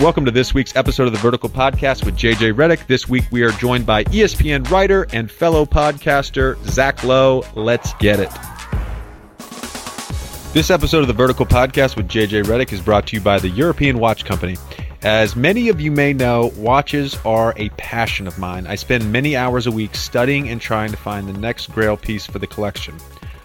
Welcome to this week's episode of the Vertical Podcast with JJ Redick. This week we are joined by ESPN writer and fellow podcaster Zach Lowe. Let's get it. This episode of the Vertical Podcast with JJ Redick is brought to you by the European Watch Company. As many of you may know, watches are a passion of mine. I spend many hours a week studying and trying to find the next grail piece for the collection.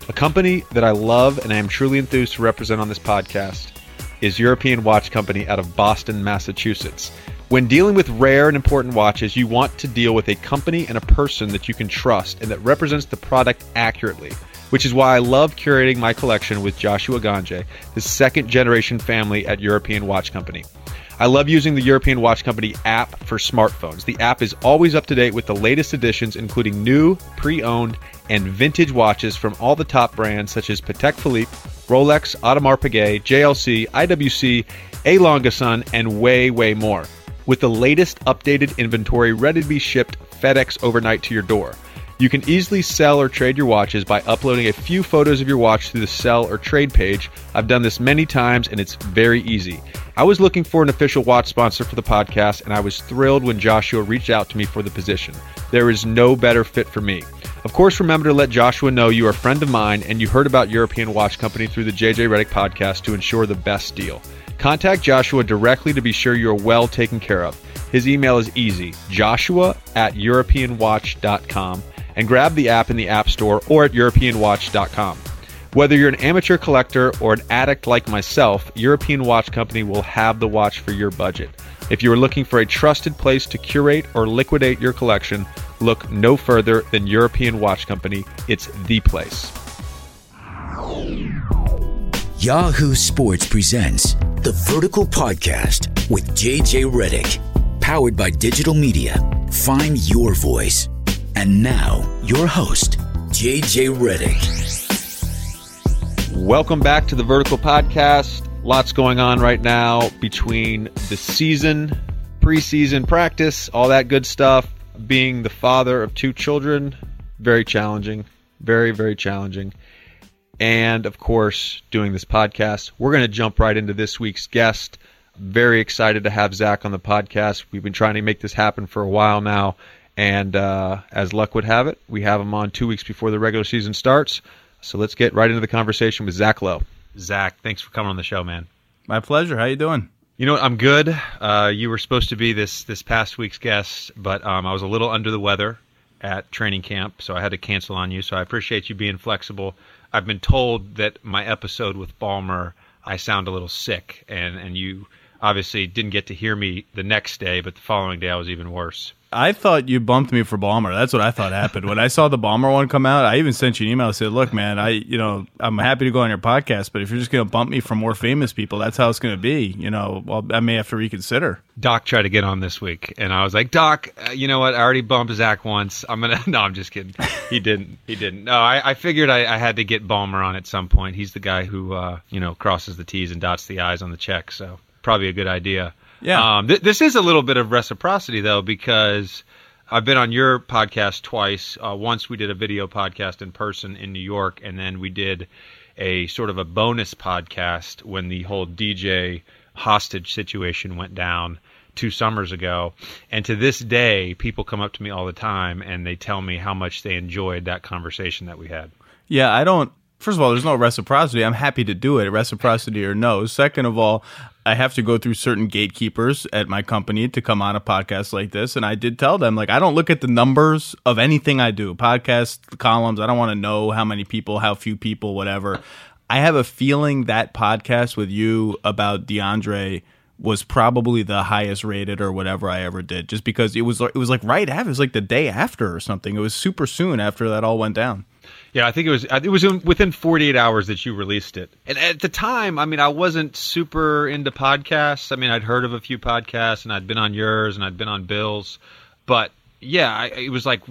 A company that I love and I am truly enthused to represent on this podcast is European Watch Company out of Boston, Massachusetts. When dealing with rare and important watches, you want to deal with a company and a person that you can trust and that represents the product accurately, which is why I love curating my collection with Joshua Ganje, the second generation family at European Watch Company. I love using the European Watch Company app for smartphones. The app is always up to date with the latest editions, including new, pre owned, and vintage watches from all the top brands such as Patek Philippe, Rolex, Audemars Piguet, JLC, IWC, A. Lange and way, way more. With the latest updated inventory ready to be shipped FedEx overnight to your door. You can easily sell or trade your watches by uploading a few photos of your watch to the sell or trade page. I've done this many times and it's very easy. I was looking for an official watch sponsor for the podcast and I was thrilled when Joshua reached out to me for the position. There is no better fit for me. Of course, remember to let Joshua know you are a friend of mine and you heard about European Watch Company through the JJ Redick podcast to ensure the best deal. Contact Joshua directly to be sure you are well taken care of. His email is easy joshua at europeanwatch.com and grab the app in the App Store or at EuropeanWatch.com. Whether you're an amateur collector or an addict like myself, European Watch Company will have the watch for your budget. If you are looking for a trusted place to curate or liquidate your collection, look no further than European Watch Company. It's the place. Yahoo Sports presents the Vertical Podcast with JJ Redick, powered by digital media. Find your voice. And now, your host, JJ Redick. Welcome back to the Vertical Podcast. Lots going on right now between the season, preseason practice, all that good stuff. Being the father of two children, very challenging. Very, very challenging. And of course, doing this podcast. We're going to jump right into this week's guest. Very excited to have Zach on the podcast. We've been trying to make this happen for a while now and uh, as luck would have it, we have him on two weeks before the regular season starts. So let's get right into the conversation with Zach Lowe. Zach, thanks for coming on the show, man. My pleasure. How you doing? You know, what? I'm good. Uh, you were supposed to be this this past week's guest, but um, I was a little under the weather at training camp, so I had to cancel on you. So I appreciate you being flexible. I've been told that my episode with Ballmer, I sound a little sick, and and you obviously didn't get to hear me the next day, but the following day I was even worse. I thought you bumped me for Ballmer. That's what I thought happened when I saw the Ballmer one come out. I even sent you an email. and said, "Look, man, I you know I'm happy to go on your podcast, but if you're just going to bump me for more famous people, that's how it's going to be. You know, well, I may have to reconsider." Doc tried to get on this week, and I was like, "Doc, uh, you know what? I already bumped Zach once. I'm gonna." No, I'm just kidding. He didn't. He didn't. No, I, I figured I, I, had to get Ballmer on at some point. He's the guy who uh, you know crosses the T's and dots the I's on the check. So probably a good idea. Yeah. Um, th- this is a little bit of reciprocity though, because I've been on your podcast twice. Uh, once we did a video podcast in person in New York, and then we did a sort of a bonus podcast when the whole DJ hostage situation went down two summers ago. And to this day, people come up to me all the time and they tell me how much they enjoyed that conversation that we had. Yeah, I don't first of all, there's no reciprocity. I'm happy to do it, reciprocity or no. Second of all, I have to go through certain gatekeepers at my company to come on a podcast like this. And I did tell them, like, I don't look at the numbers of anything I do, podcast columns. I don't want to know how many people, how few people, whatever. I have a feeling that podcast with you about DeAndre was probably the highest rated or whatever I ever did, just because it was it was like right after, it was like the day after or something. It was super soon after that all went down. Yeah, I think it was it was within 48 hours that you released it. And at the time, I mean, I wasn't super into podcasts. I mean, I'd heard of a few podcasts and I'd been on yours and I'd been on Bill's, but yeah, I, it was like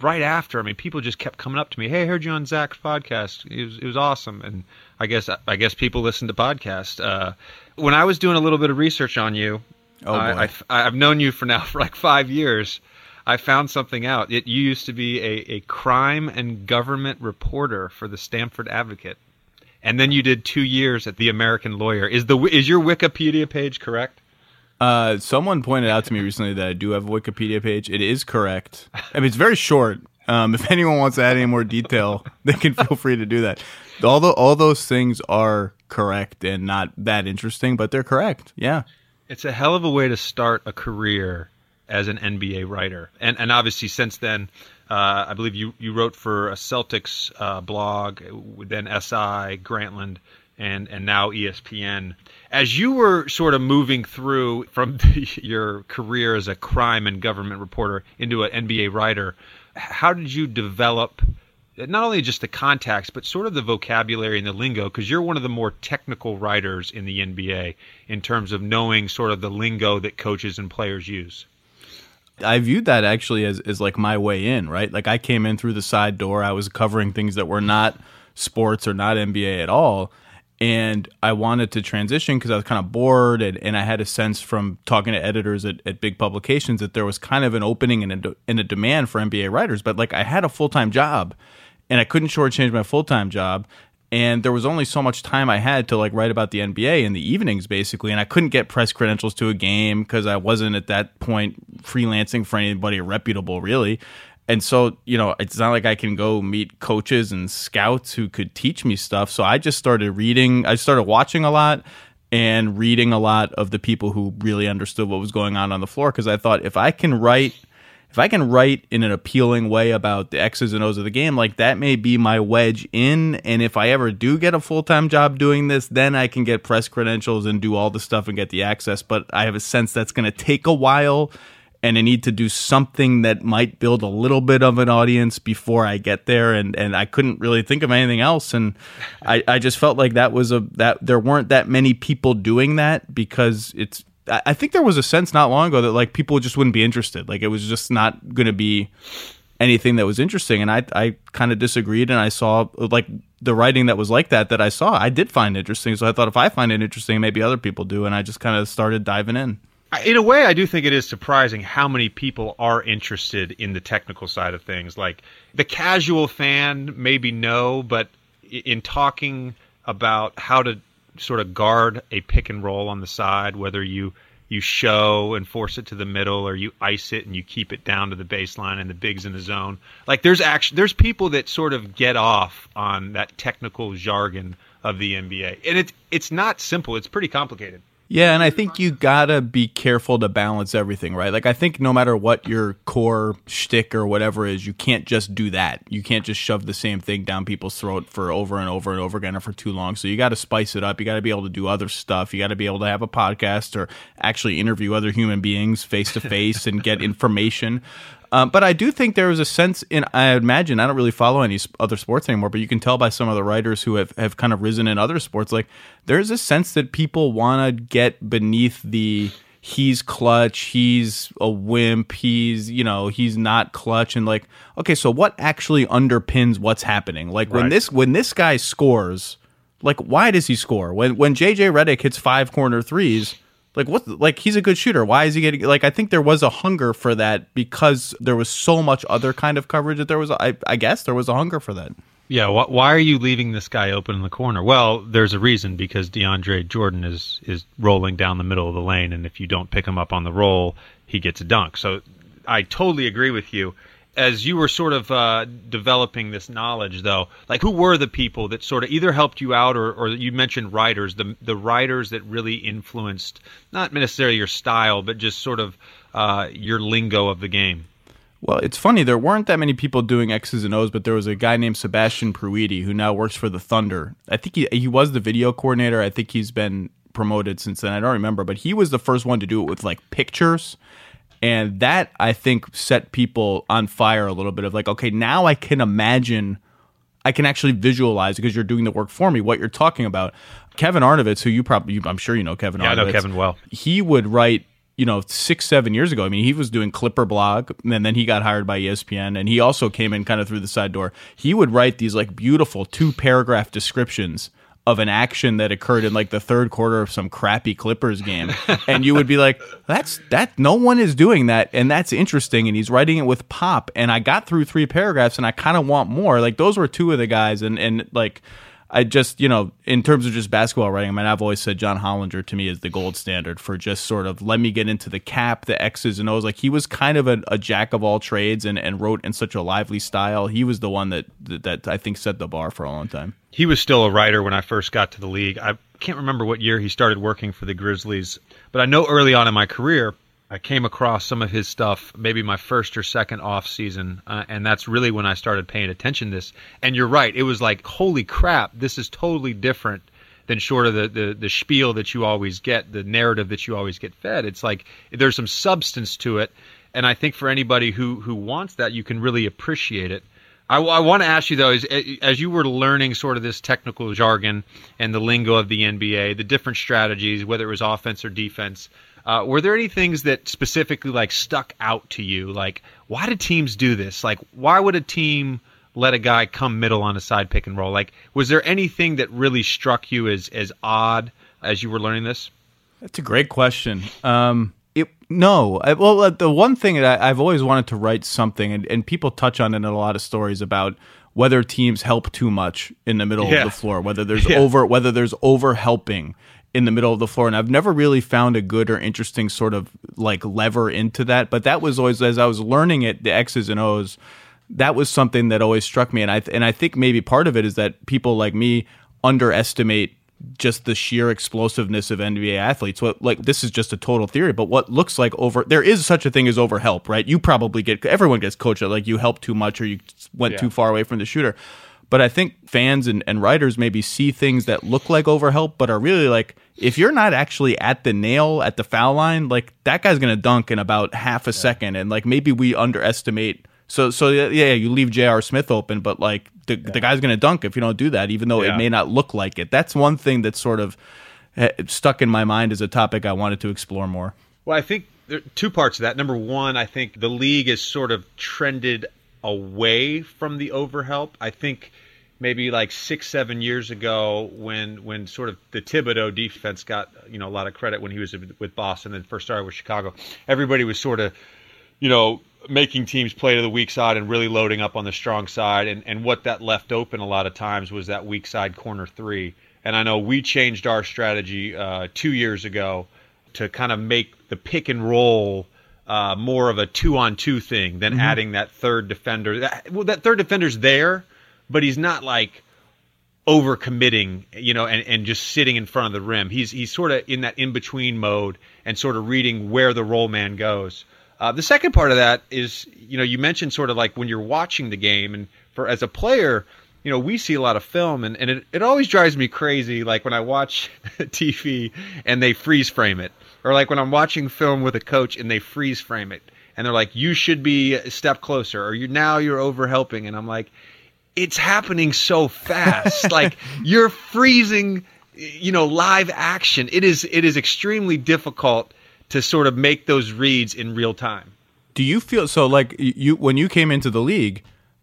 right after. I mean, people just kept coming up to me, "Hey, I heard you on Zach's podcast. It was it was awesome." And I guess I guess people listen to podcasts. Uh, when I was doing a little bit of research on you, oh I, I, have known you for now for like five years. I found something out. It, you used to be a, a crime and government reporter for the Stamford Advocate, and then you did two years at the American Lawyer. Is the is your Wikipedia page correct? Uh, someone pointed out to me recently that I do have a Wikipedia page. It is correct. I mean, it's very short. Um, if anyone wants to add any more detail, they can feel free to do that. All the, all those things are correct and not that interesting, but they're correct. Yeah, it's a hell of a way to start a career as an NBA writer, and and obviously since then, uh, I believe you you wrote for a Celtics uh, blog, then SI Grantland, and and now ESPN. As you were sort of moving through from the, your career as a crime and government reporter into an NBA writer, how did you develop not only just the contacts but sort of the vocabulary and the lingo because you're one of the more technical writers in the NBA in terms of knowing sort of the lingo that coaches and players use? I viewed that actually as, as like my way in, right? Like I came in through the side door. I was covering things that were not sports or not NBA at all and I wanted to transition because I was kind of bored, and, and I had a sense from talking to editors at, at big publications that there was kind of an opening and a, and a demand for NBA writers. But like I had a full time job, and I couldn't shortchange my full time job, and there was only so much time I had to like write about the NBA in the evenings, basically, and I couldn't get press credentials to a game because I wasn't at that point freelancing for anybody reputable, really. And so you know it's not like i can go meet coaches and scouts who could teach me stuff. So i just started reading i started watching a lot and reading a lot of the people who really understood what was going on on the floor because i thought if i can write if i can write in an appealing way about the x's and o's of the game like that may be my wedge in and if i ever do get a full-time job doing this then i can get press credentials and do all the stuff and get the access but i have a sense that's going to take a while and I need to do something that might build a little bit of an audience before I get there. And, and I couldn't really think of anything else. And I, I just felt like that was a, that there weren't that many people doing that because it's, I think there was a sense not long ago that like people just wouldn't be interested. Like it was just not going to be anything that was interesting. And I, I kind of disagreed. And I saw like the writing that was like that, that I saw, I did find interesting. So I thought if I find it interesting, maybe other people do. And I just kind of started diving in in a way, I do think it is surprising how many people are interested in the technical side of things. Like the casual fan, maybe no, but in talking about how to sort of guard a pick and roll on the side, whether you you show and force it to the middle or you ice it and you keep it down to the baseline and the bigs in the zone. Like there's actually there's people that sort of get off on that technical jargon of the NBA. And it's it's not simple, it's pretty complicated. Yeah, and I think you gotta be careful to balance everything, right? Like I think no matter what your core shtick or whatever is, you can't just do that. You can't just shove the same thing down people's throat for over and over and over again or for too long. So you got to spice it up. You got to be able to do other stuff. You got to be able to have a podcast or actually interview other human beings face to face and get information. Um, but I do think there is a sense in, I imagine, I don't really follow any other sports anymore, but you can tell by some of the writers who have, have kind of risen in other sports, like there's a sense that people want to get beneath the he's clutch, he's a wimp, he's, you know, he's not clutch. And like, okay, so what actually underpins what's happening? Like right. when this, when this guy scores, like why does he score? When, when JJ Redick hits five corner threes, like what like he's a good shooter. Why is he getting like i think there was a hunger for that because there was so much other kind of coverage that there was i, I guess there was a hunger for that. Yeah wh- why are you leaving this guy open in the corner? Well there's a reason because deandre jordan is is rolling down the middle of the lane and if you don't pick him up on the roll he gets a dunk. So i totally agree with you as you were sort of uh, developing this knowledge, though, like who were the people that sort of either helped you out, or, or you mentioned writers, the the writers that really influenced not necessarily your style, but just sort of uh, your lingo of the game. Well, it's funny. There weren't that many people doing X's and O's, but there was a guy named Sebastian Pruiti who now works for the Thunder. I think he he was the video coordinator. I think he's been promoted since then. I don't remember, but he was the first one to do it with like pictures and that I think set people on fire a little bit of like, okay, now I can imagine I can actually visualize because you're doing the work for me what you're talking about. Kevin Arnovitz, who you probably, I'm sure you know Kevin. Yeah, Arnovitz, I know Kevin well. He would write you know, six, seven years ago. I mean, he was doing Clipper blog and then he got hired by ESPN and he also came in kind of through the side door. He would write these like beautiful two paragraph descriptions of an action that occurred in like the third quarter of some crappy Clippers game. and you would be like, that's that no one is doing that. And that's interesting. And he's writing it with pop. And I got through three paragraphs and I kind of want more. Like those were two of the guys. And, and like, I just, you know, in terms of just basketball writing, I mean, I've always said John Hollinger to me is the gold standard for just sort of let me get into the cap, the X's and O's. Like he was kind of a, a jack of all trades and, and wrote in such a lively style. He was the one that, that, that I think set the bar for a long time. He was still a writer when I first got to the league. I can't remember what year he started working for the Grizzlies, but I know early on in my career I came across some of his stuff maybe my first or second off season, uh, and that's really when I started paying attention to this. And you're right, it was like, holy crap, this is totally different than short of the, the, the spiel that you always get, the narrative that you always get fed. It's like there's some substance to it, and I think for anybody who who wants that, you can really appreciate it. I, I want to ask you though, is as you were learning sort of this technical jargon and the lingo of the NBA, the different strategies, whether it was offense or defense uh, were there any things that specifically like stuck out to you? Like, why did teams do this? Like, why would a team let a guy come middle on a side pick and roll? Like, was there anything that really struck you as as odd as you were learning this? That's a great question. Um, it no, I, well, uh, the one thing that I, have always wanted to write something, and, and people touch on it in a lot of stories about whether teams help too much in the middle yeah. of the floor, whether there's yeah. over whether there's over helping in the middle of the floor and I've never really found a good or interesting sort of like lever into that but that was always as I was learning it the X's and O's that was something that always struck me and I and I think maybe part of it is that people like me underestimate just the sheer explosiveness of NBA athletes. What like this is just a total theory, but what looks like over there is such a thing as over help, right? You probably get everyone gets coached like you help too much or you went yeah. too far away from the shooter. But I think fans and, and writers maybe see things that look like overhelp, but are really like, if you're not actually at the nail at the foul line, like that guy's going to dunk in about half a yeah. second. And like maybe we underestimate. So, so yeah, you leave J.R. Smith open, but like the, yeah. the guy's going to dunk if you don't do that, even though yeah. it may not look like it. That's one thing that's sort of eh, stuck in my mind as a topic I wanted to explore more. Well, I think there are two parts of that. Number one, I think the league is sort of trended away from the overhelp. I think maybe like six, seven years ago when when sort of the Thibodeau defense got you know a lot of credit when he was with Boston and first started with Chicago. Everybody was sort of you know making teams play to the weak side and really loading up on the strong side, and and what that left open a lot of times was that weak side corner three. And I know we changed our strategy uh, two years ago to kind of make the pick and roll. Uh, more of a two-on-two thing than mm-hmm. adding that third defender. That, well, that third defender's there, but he's not like overcommitting, you know, and, and just sitting in front of the rim. He's he's sort of in that in between mode and sort of reading where the roll man goes. Uh, the second part of that is, you know, you mentioned sort of like when you're watching the game, and for as a player, you know, we see a lot of film, and, and it, it always drives me crazy, like when I watch TV and they freeze frame it, or like when I'm watching film with a coach and they freeze frame it, and they're like, you should be a step closer, or you now you're over helping, and I'm like, it's happening so fast. like you're freezing, you know, live action. It is it is extremely difficult to sort of make those reads in real time. Do you feel so like you when you came into the league,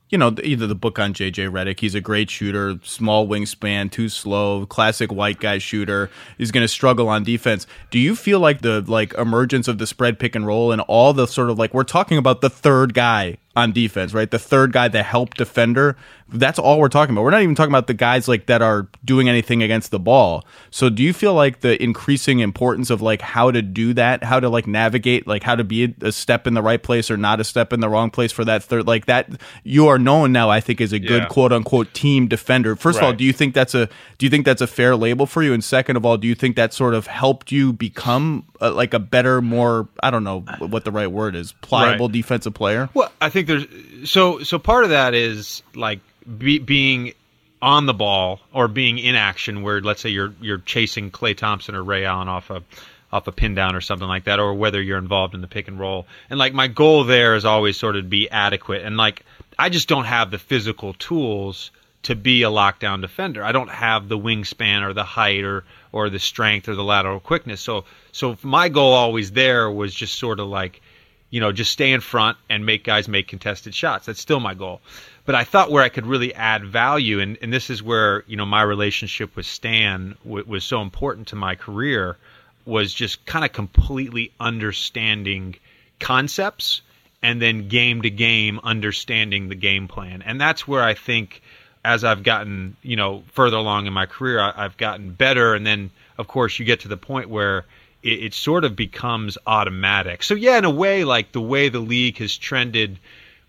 you know, either the book on JJ Redick, he's a great shooter, small wingspan, too slow, classic white guy shooter. He's going to struggle on defense. Do you feel like the like emergence of the spread pick and roll and all the sort of like we're talking about the third guy on defense, right? The third guy, the help defender. That's all we're talking about. We're not even talking about the guys like that are doing anything against the ball. So do you feel like the increasing importance of like how to do that, how to like navigate, like how to be a step in the right place or not a step in the wrong place for that third, like that you are known now, I think is a good yeah. quote unquote team defender. First right. of all, do you think that's a, do you think that's a fair label for you? And second of all, do you think that sort of helped you become like a better, more, I don't know what the right word is, pliable right. defensive player? Well, I think think there's so so part of that is like be, being on the ball or being in action where let's say you're you're chasing Klay Thompson or Ray Allen off a off a pin down or something like that or whether you're involved in the pick and roll and like my goal there is always sort of be adequate and like I just don't have the physical tools to be a lockdown defender. I don't have the wingspan or the height or or the strength or the lateral quickness. So so my goal always there was just sort of like, you know, just stay in front and make guys make contested shots. That's still my goal. But I thought where I could really add value, and, and this is where you know my relationship with Stan w- was so important to my career, was just kind of completely understanding concepts and then game to game understanding the game plan. And that's where I think as I've gotten, you know, further along in my career, I, have gotten better. And then, of course, you get to the point where it, it, sort of becomes automatic. So, yeah, in a way, like the way the league has trended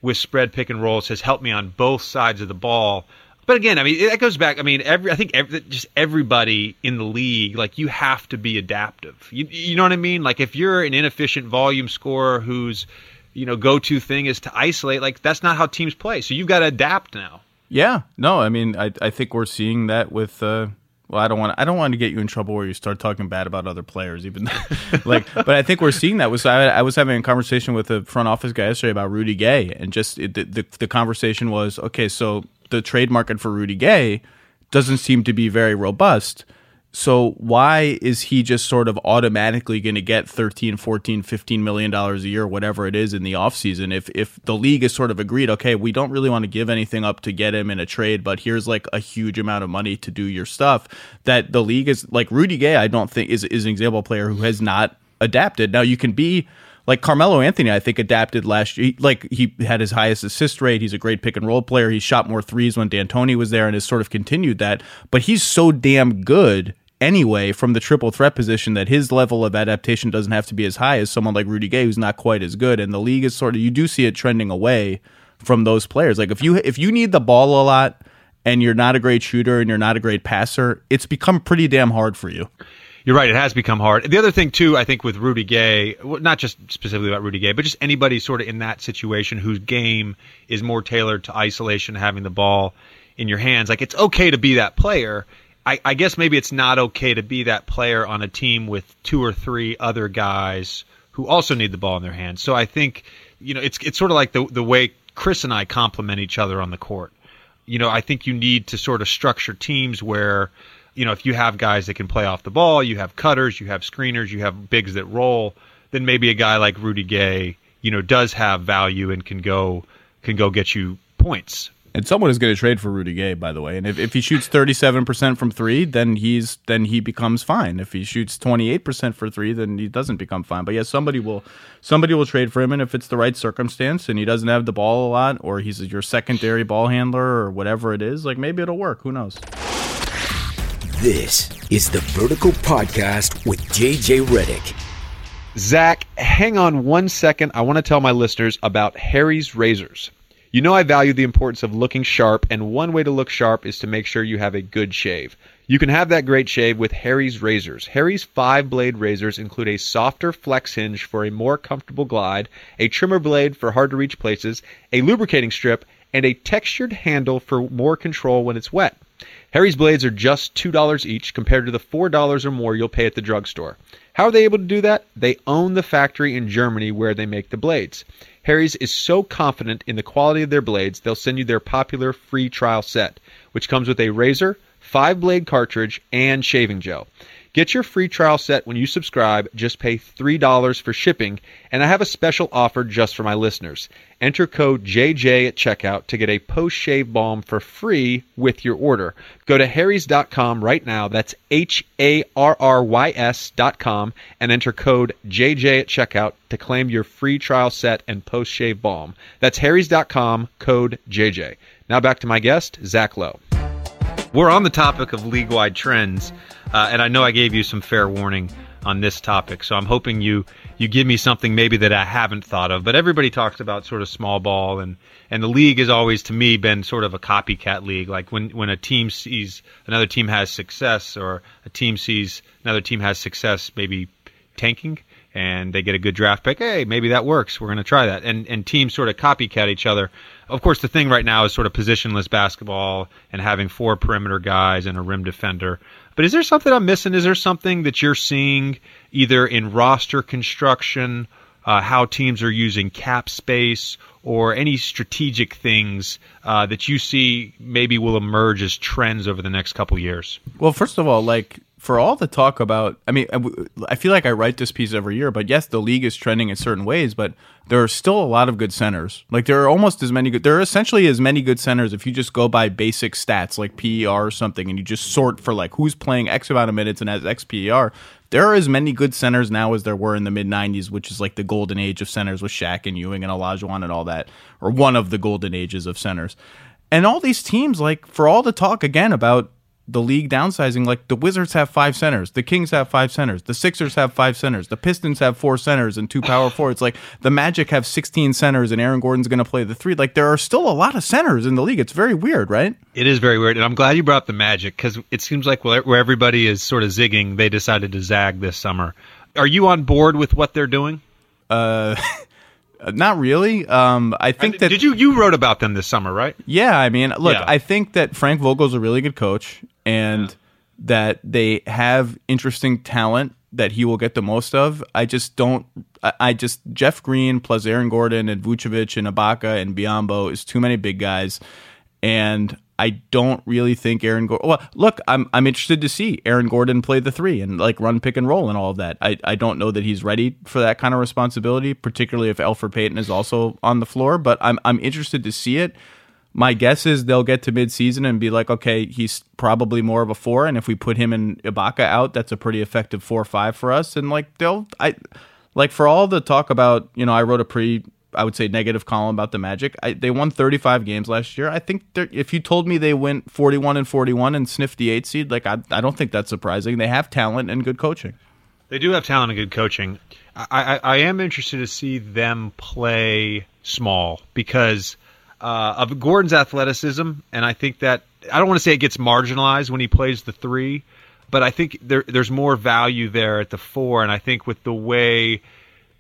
with spread pick and rolls has helped me on both sides of the ball. But again, I mean, that goes back. I mean, every I think every, just everybody in the league, like you have to be adaptive. You, you know what I mean? Like if you're an inefficient volume scorer whose you know go-to thing is to isolate, like that's not how teams play. So you've got to adapt now. Yeah, no, I mean, I I think we're seeing that with. Uh, well, I don't want I don't want to get you in trouble where you start talking bad about other players, even though, like. But I think we're seeing that. Was I, I was having a conversation with a front office guy yesterday about Rudy Gay, and just it, the, the the conversation was okay. So the trade market for Rudy Gay doesn't seem to be very robust. So why is he just sort of automatically going to get 13, 14, 15 million dollars a year whatever it is in the offseason if if the league is sort of agreed okay, we don't really want to give anything up to get him in a trade, but here's like a huge amount of money to do your stuff that the league is like Rudy Gay I don't think is is an example player who has not adapted. Now you can be like Carmelo Anthony, I think adapted last year. Like he had his highest assist rate. He's a great pick and roll player. He shot more threes when D'Antoni was there, and has sort of continued that. But he's so damn good anyway from the triple threat position that his level of adaptation doesn't have to be as high as someone like Rudy Gay who's not quite as good and the league is sort of you do see it trending away from those players like if you if you need the ball a lot and you're not a great shooter and you're not a great passer it's become pretty damn hard for you you're right. It has become hard. The other thing too, I think, with Rudy Gay, not just specifically about Rudy Gay, but just anybody sort of in that situation whose game is more tailored to isolation, having the ball in your hands. Like it's okay to be that player. I, I guess maybe it's not okay to be that player on a team with two or three other guys who also need the ball in their hands. So I think you know it's it's sort of like the the way Chris and I complement each other on the court. You know, I think you need to sort of structure teams where you know if you have guys that can play off the ball, you have cutters, you have screeners, you have bigs that roll, then maybe a guy like Rudy Gay, you know, does have value and can go can go get you points and someone is going to trade for Rudy Gay, by the way. And if, if he shoots thirty seven percent from three, then he's then he becomes fine. If he shoots twenty eight percent for three, then he doesn't become fine. But yes, somebody will somebody will trade for him, and if it's the right circumstance, and he doesn't have the ball a lot, or he's your secondary ball handler, or whatever it is, like maybe it'll work. Who knows? This is the Vertical Podcast with JJ Redick. Zach, hang on one second. I want to tell my listeners about Harry's Razors. You know I value the importance of looking sharp, and one way to look sharp is to make sure you have a good shave. You can have that great shave with Harry's razors. Harry's five blade razors include a softer flex hinge for a more comfortable glide, a trimmer blade for hard to reach places, a lubricating strip, and a textured handle for more control when it's wet. Harry's blades are just $2 each compared to the $4 or more you'll pay at the drugstore. How are they able to do that? They own the factory in Germany where they make the blades. Harry's is so confident in the quality of their blades, they'll send you their popular free trial set, which comes with a razor, five blade cartridge, and shaving gel. Get your free trial set when you subscribe. Just pay $3 for shipping. And I have a special offer just for my listeners. Enter code JJ at checkout to get a post shave balm for free with your order. Go to harrys.com right now. That's H A R R Y S.com and enter code JJ at checkout to claim your free trial set and post shave balm. That's harrys.com, code JJ. Now back to my guest, Zach Lowe. We're on the topic of league wide trends. Uh, and I know I gave you some fair warning on this topic, so I'm hoping you you give me something maybe that I haven't thought of. But everybody talks about sort of small ball, and and the league has always to me been sort of a copycat league. Like when when a team sees another team has success, or a team sees another team has success, maybe tanking. And they get a good draft pick. Hey, maybe that works. We're going to try that. And and teams sort of copycat each other. Of course, the thing right now is sort of positionless basketball and having four perimeter guys and a rim defender. But is there something I'm missing? Is there something that you're seeing either in roster construction uh, how teams are using cap space or any strategic things uh, that you see maybe will emerge as trends over the next couple years? Well, first of all, like for all the talk about, I mean, I feel like I write this piece every year, but yes, the league is trending in certain ways, but there are still a lot of good centers. Like there are almost as many good, there are essentially as many good centers if you just go by basic stats like PER or something and you just sort for like who's playing X amount of minutes and has X PER. There are as many good centers now as there were in the mid 90s, which is like the golden age of centers with Shaq and Ewing and Olajuwon and all that, or one of the golden ages of centers. And all these teams, like for all the talk again about the league downsizing, like the Wizards have five centers, the Kings have five centers, the Sixers have five centers, the Pistons have four centers and two power forwards. Like the Magic have 16 centers and Aaron Gordon's going to play the three. Like there are still a lot of centers in the league. It's very weird, right? It is very weird. And I'm glad you brought up the Magic because it seems like where everybody is sort of zigging, they decided to zag this summer. Are you on board with what they're doing? Uh, Not really. Um, I think that did you you wrote about them this summer, right? Yeah, I mean, look, yeah. I think that Frank Vogel's a really good coach, and yeah. that they have interesting talent that he will get the most of. I just don't. I just Jeff Green plus Aaron Gordon and Vucevic and Ibaka and Biyombo is too many big guys, and I don't really think Aaron Gordon. Well, look, I'm I'm interested to see Aaron Gordon play the three and like run pick and roll and all of that. I, I don't know that he's ready for that kind of responsibility, particularly if Elfrid Payton is also on the floor. But I'm I'm interested to see it. My guess is they'll get to midseason and be like, okay, he's probably more of a four, and if we put him and Ibaka out, that's a pretty effective four five for us. And like they'll I like for all the talk about you know I wrote a pre I would say negative column about the Magic. I, they won 35 games last year. I think if you told me they went 41 and 41 and sniffed the eight seed, like I, I don't think that's surprising. They have talent and good coaching. They do have talent and good coaching. I, I, I am interested to see them play small because uh, of Gordon's athleticism, and I think that I don't want to say it gets marginalized when he plays the three, but I think there, there's more value there at the four, and I think with the way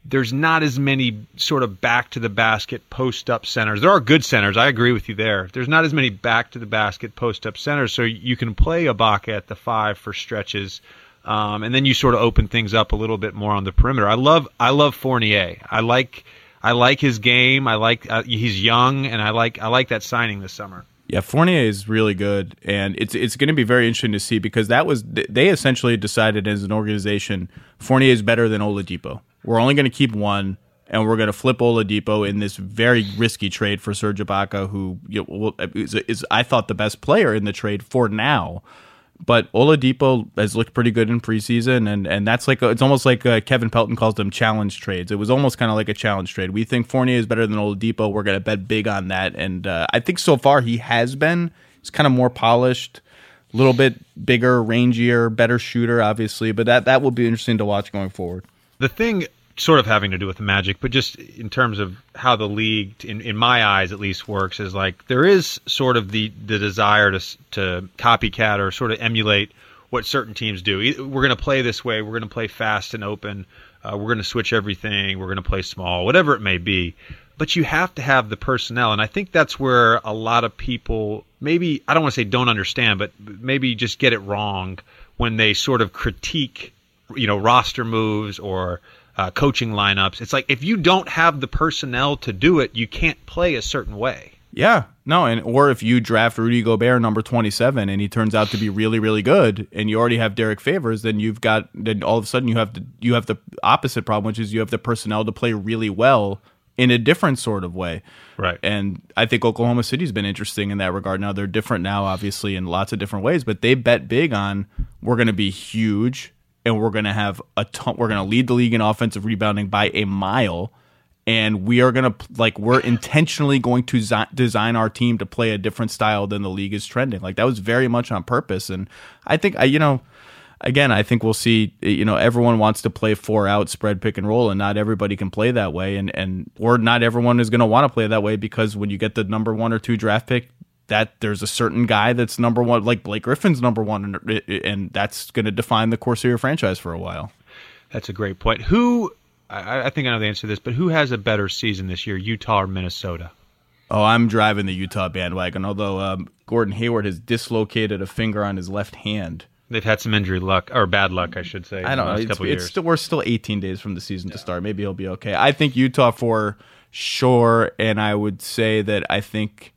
there's not as many sort of back to the basket post up centers. There are good centers. I agree with you there. There's not as many back to the basket post up centers, so you can play Ibaka at the five for stretches, um, and then you sort of open things up a little bit more on the perimeter. I love I love Fournier. I like I like his game. I like uh, he's young, and I like I like that signing this summer. Yeah, Fournier is really good, and it's it's going to be very interesting to see because that was they essentially decided as an organization Fournier is better than Oladipo. We're only going to keep one, and we're going to flip Oladipo in this very risky trade for Serge Ibaka, who you know, is, is, I thought the best player in the trade for now. But Oladipo has looked pretty good in preseason, and, and that's like a, it's almost like uh, Kevin Pelton calls them challenge trades. It was almost kind of like a challenge trade. We think Fournier is better than Oladipo. We're going to bet big on that, and uh, I think so far he has been. He's kind of more polished, a little bit bigger, rangier, better shooter, obviously. But that that will be interesting to watch going forward the thing sort of having to do with the magic, but just in terms of how the league, in, in my eyes at least, works is like there is sort of the, the desire to to copycat or sort of emulate what certain teams do. We're going to play this way. We're going to play fast and open. Uh, we're going to switch everything. We're going to play small, whatever it may be. But you have to have the personnel, and I think that's where a lot of people maybe I don't want to say don't understand, but maybe just get it wrong when they sort of critique you know roster moves or uh, coaching lineups. It's like if you don't have the personnel to do it, you can't play a certain way. Yeah, no, and or if you draft Rudy Gobert number twenty seven and he turns out to be really really good, and you already have Derek Favors, then you've got then all of a sudden you have the you have the opposite problem, which is you have the personnel to play really well in a different sort of way. Right. And I think Oklahoma City's been interesting in that regard. Now they're different now, obviously, in lots of different ways, but they bet big on we're going to be huge and we're going to have a ton, we're going to lead the league in offensive rebounding by a mile. And we are going to like we're intentionally going to design our team to play a different style than the league is trending. Like that was very much on purpose. And i think i you know again i think we'll see you know everyone wants to play four out spread pick and roll and not everybody can play that way. And and or not everyone is going to want to play that way because when you get the number one or two draft pick that there's a certain guy that's number one, like Blake Griffin's number one, and, and that's going to define the course of your franchise for a while. That's a great point. Who, I, I, think I know the answer to this, but who has a better season this year, Utah or Minnesota? Oh, I'm driving the Utah bandwagon. Although um, Gordon Hayward has dislocated a finger on his left hand. They've had some injury luck or bad luck, I should say. I don't know. It's, it's still, we're still 18 days from the season yeah. to start. Maybe he'll be okay. I think Utah for sure, and I would say that I think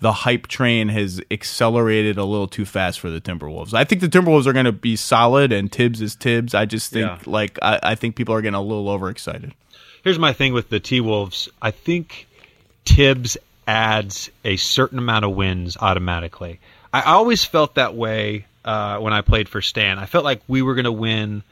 the hype train has accelerated a little too fast for the Timberwolves. I think the Timberwolves are going to be solid, and Thibs is Thibs. I just think yeah. like I, I think people are getting a little overexcited. Here's my thing with the T Wolves. I think Thibs adds a certain amount of wins automatically. I always felt that way uh, when I played for Stan. I felt like we were going to win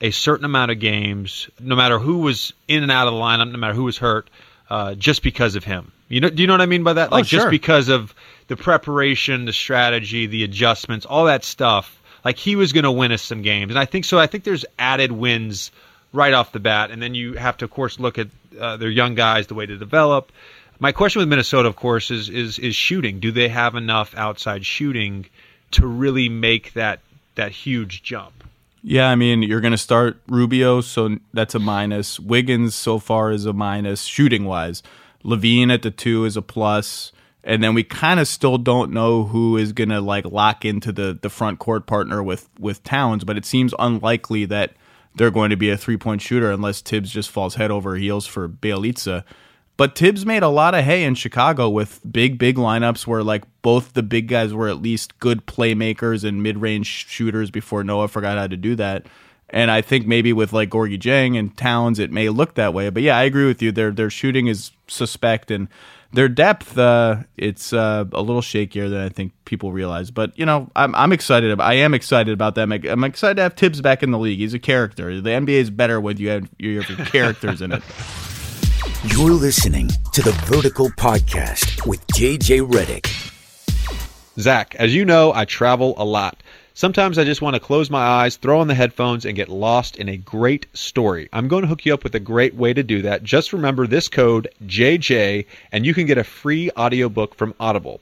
a certain amount of games, no matter who was in and out of the lineup, no matter who was hurt, uh, just because of him. You know, do you know what I mean by that? Oh, like sure. just because of the preparation, the strategy, the adjustments, all that stuff. Like he was going to win us some games, and I think so. I think there's added wins right off the bat, and then you have to, of course, look at uh, their young guys, the way to develop. My question with Minnesota, of course, is is is shooting. Do they have enough outside shooting to really make that that huge jump? Yeah, I mean, you're going to start Rubio, so that's a minus. Wiggins so far is a minus shooting wise. LaVine at the two is a plus, and then we kind of still don't know who is going to like lock into the the front court partner with with Towns, but it seems unlikely that they're going to be a three point shooter unless Thibs just falls head over heels for Bjelica. But Thibs made a lot of hay in Chicago with big, big lineups where like both the big guys were at least good playmakers and mid range shooters before Noah forgot how to do that. And I think maybe with like Gorgui Dieng and Towns, it may look that way. But yeah, I agree with you. Their their shooting is suspect and their depth, uh, it's uh, a little shakier than I think people realize. But you know, I'm I'm excited. About, I am excited about that. I'm excited to have Thibs back in the league. He's a character. The NBA is better when you have your characters in it. You're listening to the Vertical Podcast with JJ Redick. Zach, as you know, I travel a lot. Sometimes I just want to close my eyes, throw on the headphones, and get lost in a great story. I'm going to hook you up with a great way to do that. Just remember this code JJ, and you can get a free audiobook from Audible.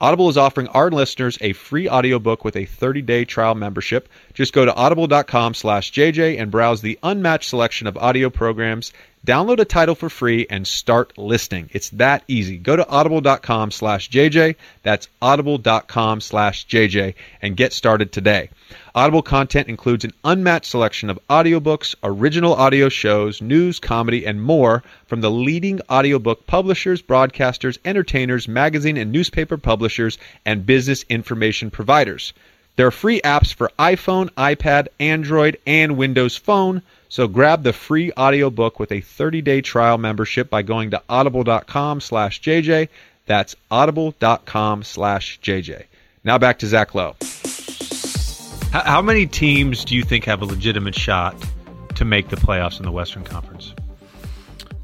Audible is offering our listeners a free audiobook with a 30-day trial membership. Just go to audible.com slash JJ and browse the unmatched selection of audio programs Download a title for free and start listening. It's that easy. Go to audible.com slash JJ. That's audible.com slash JJ and get started today. Audible content includes an unmatched selection of audiobooks, original audio shows, news, comedy, and more from the leading audiobook publishers, broadcasters, entertainers, magazine and newspaper publishers, and business information providers. There are free apps for iPhone, iPad, Android, and Windows Phone. So grab the free audiobook with a 30-day trial membership by going to audible.com slash JJ. That's audible.com slash JJ. Now back to Zach Lowe. How, how many teams do you think have a legitimate shot to make the playoffs in the Western Conference?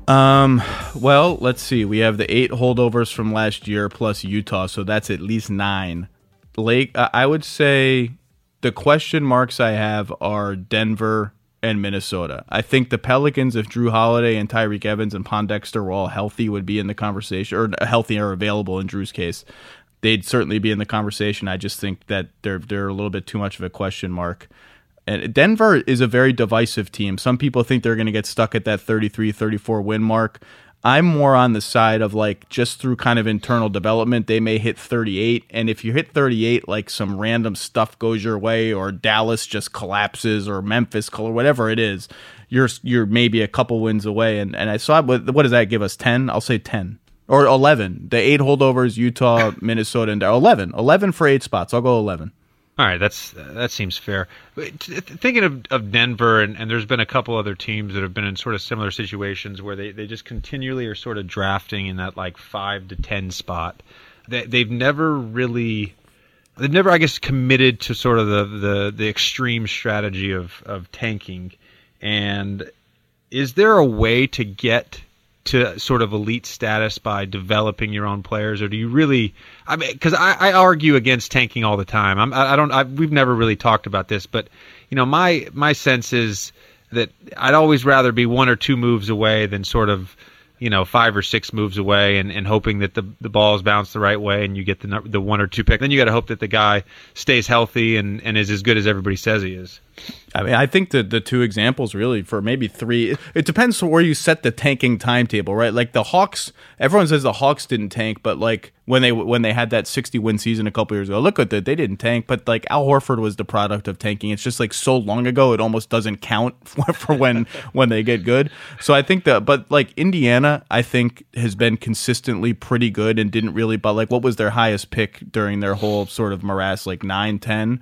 Um, well, let's see. We have the eight holdovers from last year plus Utah, so that's at least nine. Lake, I would say the question marks I have are Denver, and Minnesota. I think the Pelicans, if Jrue Holiday and Tyreke Evans and Pondexter were all healthy, would be in the conversation, or healthy or available in Jrue's case. They'd certainly be in the conversation. I just think that they're they're a little bit too much of a question mark. And Denver is a very divisive team. Some people think they're going to get stuck at that 33 34 win mark. I'm more on the side of like just through kind of internal development, they may hit 38. And if you hit 38, like some random stuff goes your way, or Dallas just collapses, or Memphis, or whatever it is, you're you're maybe a couple wins away. And and I saw what what does that give us? 10? I'll say 10 or 11. The eight holdovers: Utah, Minnesota, and 11. 11 for eight spots. I'll go 11. All right, that's that seems fair. Thinking of, of Denver, and, and there's been a couple other teams that have been in sort of similar situations where they, they just continually are sort of drafting in that like five to ten spot. They, they've never really, they've never, I guess, committed to sort of the the, the extreme strategy of of tanking. And is there a way to get to sort of elite status by developing your own players, or do you really? I mean, because I, I, argue against tanking all the time. I'm, I, I don't. I, we've never really talked about this, but you know, my my sense is that I'd always rather be one or two moves away than sort of you know five or six moves away and, and hoping that the the balls bounce the right way and you get the the one or two pick. Then you got to hope that the guy stays healthy and, and is as good as everybody says he is. I mean, I think that the two examples really for maybe three. It depends where you set the tanking timetable, right? Like the Hawks, everyone says the Hawks didn't tank, but like when they when they had that sixty win season a couple years ago, look at that they didn't tank, but like Al Horford was the product of tanking. It's just like so long ago, it almost doesn't count for, for when when they get good. So I think that, but like Indiana, I think has been consistently pretty good and didn't really. But like, what was their highest pick during their whole sort of morass? Like nine, ten.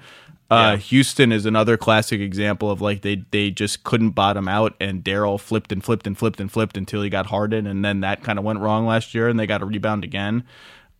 Uh, Houston is another classic example of like they they just couldn't bottom out, and Daryl flipped and flipped and flipped and flipped until he got Harden, and then that kind of went wrong last year, and they got a rebound again.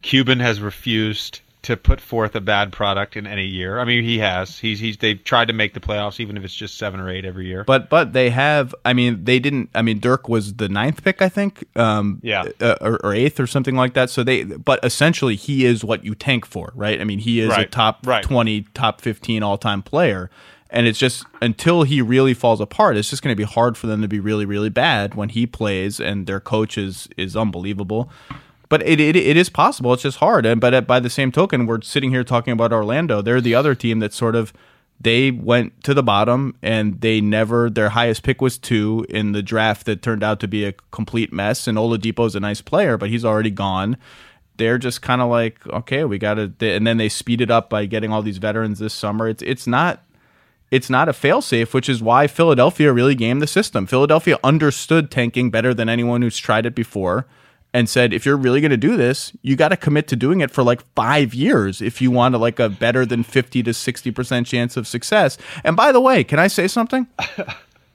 Cuban has refused to put forth a bad product in any year. I mean, he has. He's he's they've tried to make the playoffs, even if it's just seven or eight every year. But but they have. I mean, they didn't. I mean, Dirk was the ninth pick, I think. Um, Yeah. uh, or, or eighth or something like that. So they. But essentially, he is what you tank for, right? I mean, he is a top right. twenty, top fifteen all time player. And it's just until he really falls apart, it's just going to be hard for them to be really, really bad when he plays, and their coach is is unbelievable. But it, it, it is possible. It's just hard. And but by the same token, we're sitting here talking about Orlando. They're the other team that sort of they went to the bottom and they never their highest pick was two in the draft that turned out to be a complete mess. And Oladipo's a nice player, but he's already gone. They're just kind of like okay, we got to, and then they speed it up by getting all these veterans this summer. It's it's not it's not a failsafe, which is why Philadelphia really gamed the system. Philadelphia understood tanking better than anyone who's tried it before and said, if you're really going to do this, you got to commit to doing it for like five years if you want to like a better than 50 to 60% chance of success. And by the way, can I say something?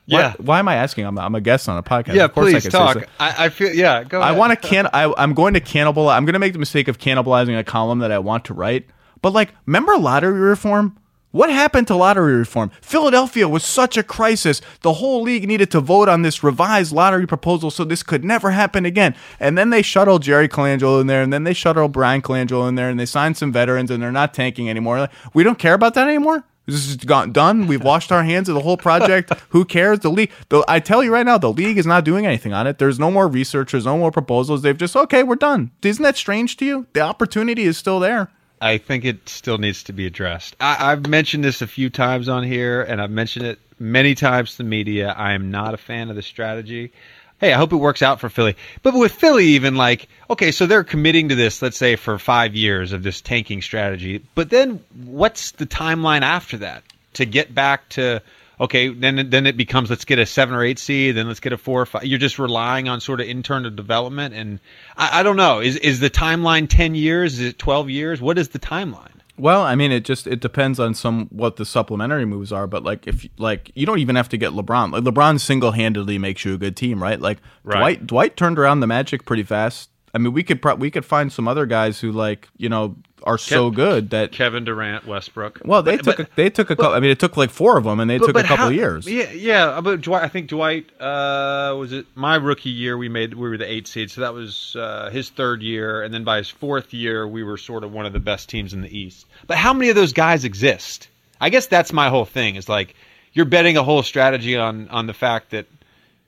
yeah, Why, why am I asking? I'm, I'm a guest on a podcast. yeah. Of course I Please can say talk. I, I feel yeah. Go. I want to can I, I'm going to cannibal. I'm going to make the mistake of cannibalizing a column that I want to write. But like, remember lottery reform? What happened to lottery reform? Philadelphia was such a crisis. The whole league needed to vote on this revised lottery proposal so this could never happen again. And then they shuttled Jerry Colangelo in there, and then they shuttled Bryan Colangelo in there, and they signed some veterans, and they're not tanking anymore. We don't care about that anymore. This is gone done. We've washed our hands of the whole project. Who cares? The league. The, I tell you right now, the league is not doing anything on it. There's no more research. There's no more proposals. They've just okay, we're done. Isn't that strange to you? The opportunity is still there. I think it still needs to be addressed. I, I've mentioned this a few times on here, and I've mentioned it many times to the media. I am not a fan of the strategy. Hey, I hope it works out for Philly. But with Philly, even like, okay, so they're committing to this, let's say, for five years of this tanking strategy. But then what's the timeline after that to get back to, okay, then then it becomes let's get a seven or eight seed, then let's get a four or five. You're just relying on sort of internal development. And I, I don't know, is, is the timeline 10 years? Is it 12 years? What is the timeline? Well, I mean, it just it depends on some what the supplementary moves are, but like if like you don't even have to get LeBron. Like LeBron single handedly makes you a good team, right? Like Right. Dwight Dwight turned around the Magic pretty fast. I mean, we could pro- we could find some other guys who like you know are so Kev- good that Kevin Durant, Westbrook. well they But- took but- a, they took a couple. I mean, it took like four of them, and they but- took but a couple how- of years. Yeah, yeah. But Dwight, I think Dwight uh, was it my rookie year. We made we were the eight seed, so that was uh, his third year, and then by his fourth year, we were sort of one of the best teams in the East. But how many of those guys exist? I guess that's my whole thing. Is like you're betting a whole strategy on on the fact that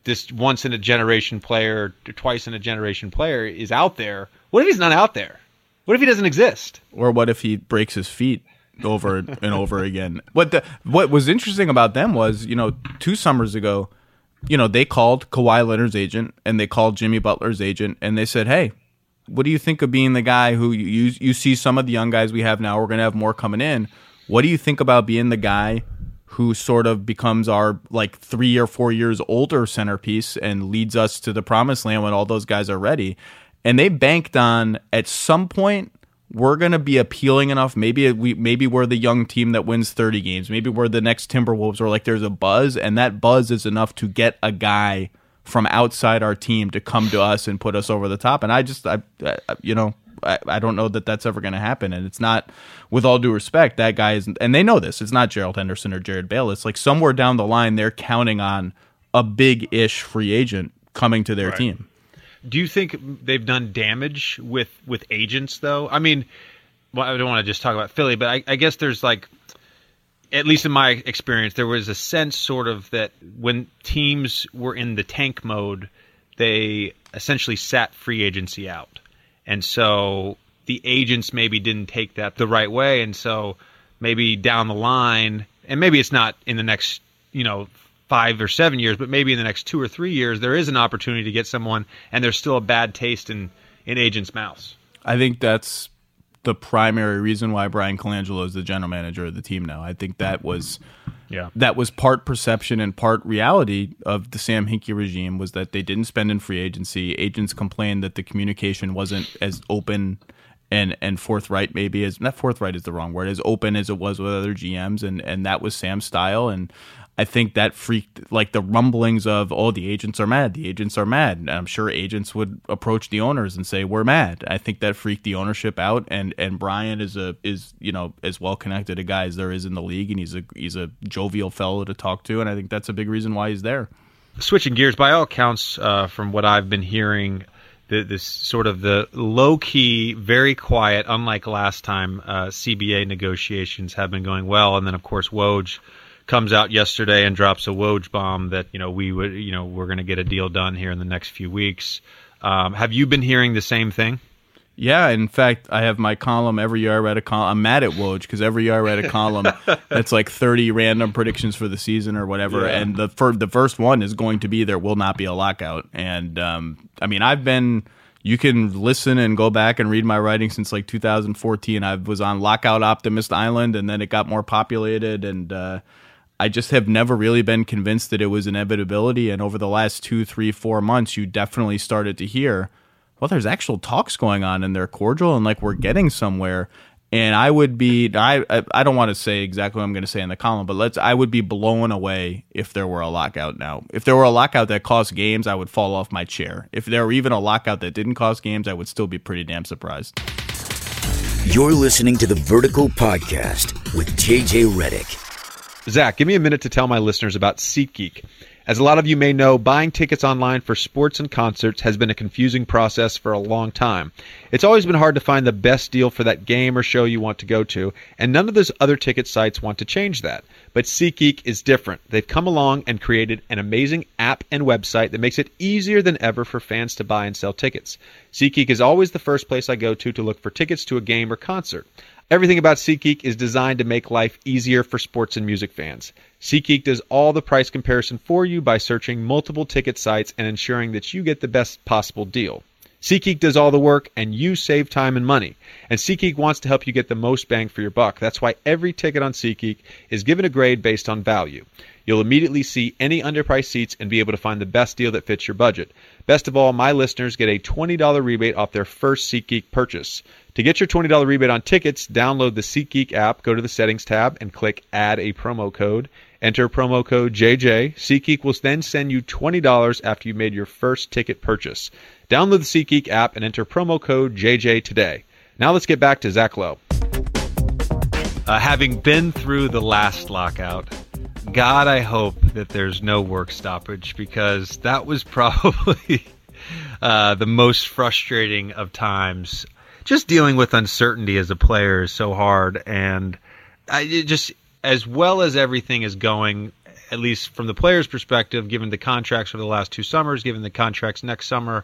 this once in a generation player, twice in a generation player is out there. What if he's not out there? What if he doesn't exist? Or what if he breaks his feet over and over again? What the what was interesting about them was, you know, two summers ago, you know, they called Kawhi Leonard's agent and they called Jimmy Butler's agent and they said, "Hey, what do you think of being the guy who you you, you see some of the young guys we have now? We're going to have more coming in. What do you think about being the guy who sort of becomes our like three or four years older centerpiece and leads us to the promised land when all those guys are ready?" And they banked on at some point we're going to be appealing enough. Maybe we maybe we're the young team that wins 30 games. Maybe we're the next Timberwolves or like there's a buzz and that buzz is enough to get a guy from outside our team to come to us and put us over the top. And I just I, I you know, I, I don't know that that's ever going to happen and it's not with all due respect that guy is and they know this. It's not Gerald Henderson or Jerryd Bayless. It's like somewhere down the line they're counting on a big-ish free agent coming to their team. Do you think they've done damage with with agents though? I mean, well, I don't want to just talk about Philly, but I, I guess there's like, at least in my experience, there was a sense sort of that when teams were in the tank mode, they essentially sat free agency out, and so the agents maybe didn't take that the right way, and so maybe down the line, and maybe it's not in the next you know, five or seven years, but maybe in the next two or three years, there is an opportunity to get someone, and there's still a bad taste in in agents' mouths. I think that's the primary reason why Bryan Colangelo is the general manager of the team now. I think that was yeah. That was part perception and part reality of the Sam Hinkie regime was that they didn't spend in free agency. Agents complained that the communication wasn't as open and and forthright maybe as not forthright is the wrong word as open as it was with other GMs and and that was Sam's style and I think that freaked like the rumblings of oh the agents are mad the agents are mad and I'm sure agents would approach the owners and say we're mad I think that freaked the ownership out and and Bryan is a is you know as well connected a guy as there is in the league and he's a he's a jovial fellow to talk to and I think that's a big reason why he's there switching gears by all accounts uh, from what I've been hearing the, this sort of the low key, very quiet, unlike last time, uh, CBA negotiations have been going well. And then, of course, Woj comes out yesterday and drops a Woj bomb that you know we would you know we're going to get a deal done here in the next few weeks. Um, have you been hearing the same thing? Yeah, in fact, I have my column every year. I write a column. I'm mad at Woj because every year I write a column that's like 30 random predictions for the season or whatever. Yeah. And the for, the first one is going to be there will not be a lockout. And um, I mean, I've been. You can listen and go back and read my writing since like 2014. I was on Lockout Optimist Island, and then it got more populated and. Uh, I just have never really been convinced that it was inevitability. And over the last two, three, four months, you definitely started to hear, well, there's actual talks going on and they're cordial and like we're getting somewhere. And I would be, I, I don't want to say exactly what I'm going to say in the column, but let's, I would be blown away if there were a lockout now. If there were a lockout that caused games, I would fall off my chair. If there were even a lockout that didn't cause games, I would still be pretty damn surprised. You're listening to the Vertical Podcast with JJ Redick. Zach, give me a minute to tell my listeners about SeatGeek. As a lot of you may know, buying tickets online for sports and concerts has been a confusing process for a long time. It's always been hard to find the best deal for that game or show you want to go to, and none of those other ticket sites want to change that. But SeatGeek is different. They've come along and created an amazing app and website that makes it easier than ever for fans to buy and sell tickets. SeatGeek is always the first place I go to to look for tickets to a game or concert. Everything about SeatGeek is designed to make life easier for sports and music fans. SeatGeek does all the price comparison for you by searching multiple ticket sites and ensuring that you get the best possible deal. SeatGeek does all the work and you save time and money. And SeatGeek wants to help you get the most bang for your buck. That's why every ticket on SeatGeek is given a grade based on value. You'll immediately see any underpriced seats and be able to find the best deal that fits your budget. Best of all, my listeners get a $20 rebate off their first SeatGeek purchase. To get your $20 rebate on tickets, download the SeatGeek app, go to the settings tab, and click add a promo code. Enter promo code JJ. SeatGeek will then send you $20 after you made your first ticket purchase. Download the SeatGeek app and enter promo code JJ today. Now let's get back to Zach Lowe. Uh, having been through the last lockout, God, I hope that there's no work stoppage because that was probably uh, the most frustrating of times. Just dealing with uncertainty as a player is so hard, and I just as well as everything is going, at least from the player's perspective, given the contracts for the last two summers, given the contracts next summer,